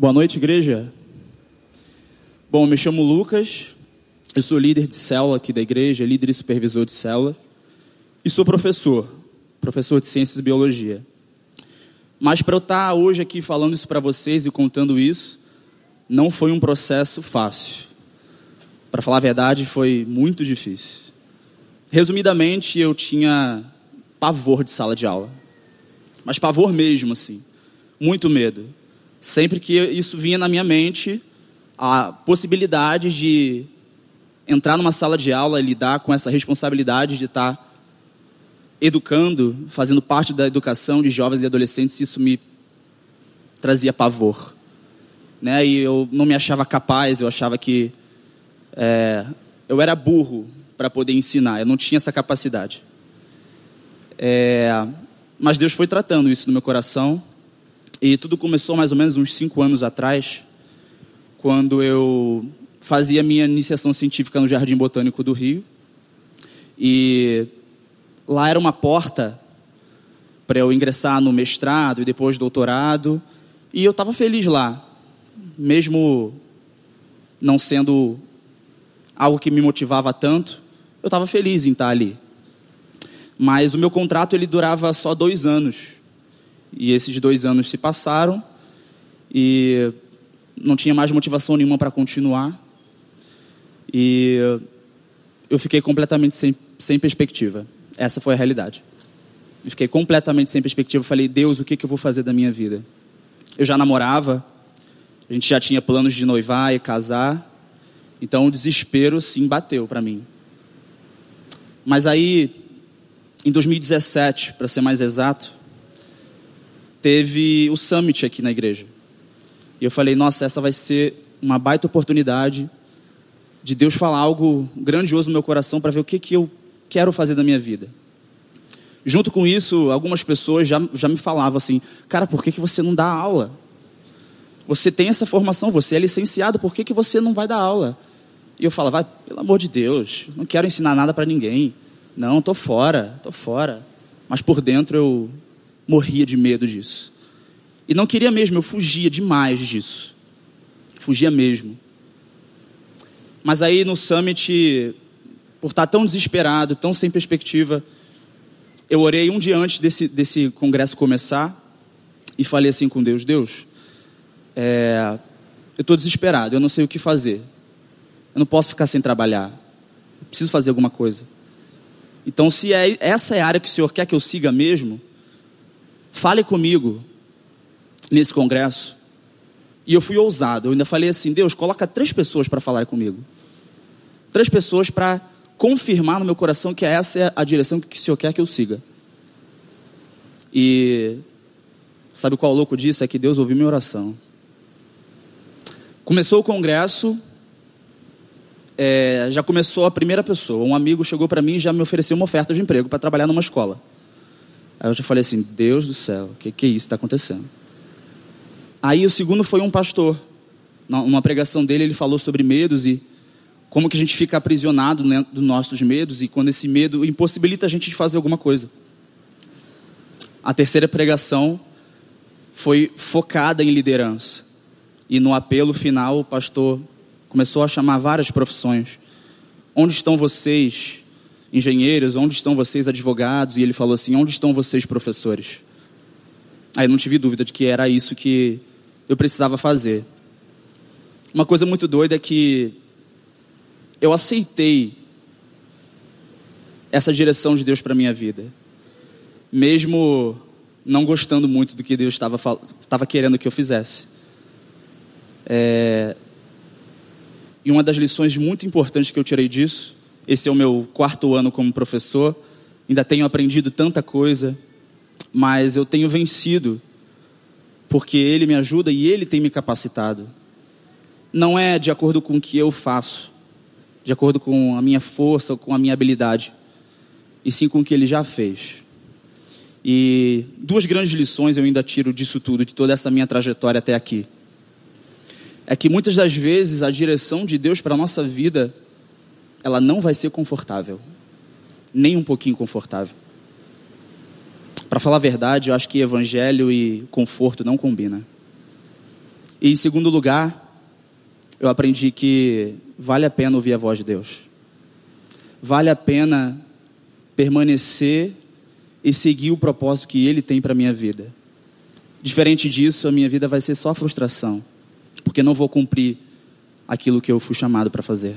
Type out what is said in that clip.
Boa noite, igreja. Bom, me chamo Lucas, eu sou líder de célula aqui da igreja, líder e supervisor de célula, e sou professor, professor de ciências e biologia. Mas para eu estar hoje aqui falando isso para vocês e contando isso, não foi um processo fácil. Para falar a verdade, foi muito difícil. Resumidamente, eu tinha pavor de sala de aula. Mas pavor mesmo, assim. Muito medo. Sempre que isso vinha na minha mente, a possibilidade de entrar numa sala de aula e lidar com essa responsabilidade de estar educando, fazendo parte da educação de jovens e adolescentes, isso me trazia pavor. Né? E eu não me achava capaz, eu achava que é, eu era burro para poder ensinar, eu não tinha essa capacidade. É, mas Deus foi tratando isso no meu coração e tudo começou mais ou menos uns cinco anos atrás, quando eu fazia minha iniciação científica no Jardim Botânico do Rio. E lá era uma porta para eu ingressar no mestrado e depois doutorado. E eu estava feliz lá, mesmo não sendo algo que me motivava tanto, eu estava feliz em estar ali. Mas o meu contrato ele durava só dois anos. E esses dois anos se passaram e não tinha mais motivação nenhuma para continuar. E eu fiquei completamente sem, sem perspectiva. Essa foi a realidade. Eu fiquei completamente sem perspectiva. Falei, Deus, o que, que eu vou fazer da minha vida? Eu já namorava, a gente já tinha planos de noivar e casar. Então o desespero sim bateu para mim. Mas aí, em 2017, para ser mais exato, teve o summit aqui na igreja. E eu falei, nossa, essa vai ser uma baita oportunidade de Deus falar algo grandioso no meu coração para ver o que, que eu quero fazer da minha vida. Junto com isso, algumas pessoas já, já me falavam assim, cara, por que, que você não dá aula? Você tem essa formação, você é licenciado, por que, que você não vai dar aula? E eu falava, pelo amor de Deus, não quero ensinar nada para ninguém. Não, tô fora, tô fora. Mas por dentro eu morria de medo disso. E não queria mesmo, eu fugia demais disso. Fugia mesmo. Mas aí no summit, por estar tão desesperado, tão sem perspectiva, eu orei um dia antes desse, desse congresso começar e falei assim com Deus: Deus, é, eu estou desesperado, eu não sei o que fazer. Eu não posso ficar sem trabalhar. Eu preciso fazer alguma coisa. Então, se é, essa é a área que o Senhor quer que eu siga mesmo, fale comigo nesse congresso. E eu fui ousado. Eu ainda falei assim: Deus, coloca três pessoas para falar comigo. Três pessoas para confirmar no meu coração que essa é a direção que o Senhor quer que eu siga. E sabe qual é o louco disso? É que Deus ouviu minha oração. Começou o congresso, é, já começou a primeira pessoa. Um amigo chegou para mim e já me ofereceu uma oferta de emprego para trabalhar numa escola. Aí eu já falei assim: Deus do céu, o que, que é isso está acontecendo? Aí o segundo foi um pastor. Numa pregação dele, ele falou sobre medos e como que a gente fica aprisionado dentro dos nossos medos e quando esse medo impossibilita a gente de fazer alguma coisa. A terceira pregação foi focada em liderança. E no apelo final, o pastor começou a chamar várias profissões. Onde estão vocês, engenheiros? Onde estão vocês, advogados? E ele falou assim: Onde estão vocês, professores? Aí não tive dúvida de que era isso que eu precisava fazer. Uma coisa muito doida é que eu aceitei essa direção de Deus para minha vida, mesmo não gostando muito do que Deus estava querendo que eu fizesse. É... E uma das lições muito importantes que eu tirei disso, esse é o meu quarto ano como professor, ainda tenho aprendido tanta coisa, mas eu tenho vencido porque Ele me ajuda e Ele tem me capacitado. Não é de acordo com o que eu faço, de acordo com a minha força ou com a minha habilidade, e sim com o que Ele já fez. E duas grandes lições eu ainda tiro disso tudo, de toda essa minha trajetória até aqui. É que muitas das vezes a direção de Deus para a nossa vida, ela não vai ser confortável, nem um pouquinho confortável. Para falar a verdade, eu acho que evangelho e conforto não combinam. E em segundo lugar, eu aprendi que vale a pena ouvir a voz de Deus. Vale a pena permanecer e seguir o propósito que Ele tem para minha vida. Diferente disso, a minha vida vai ser só frustração, porque não vou cumprir aquilo que eu fui chamado para fazer.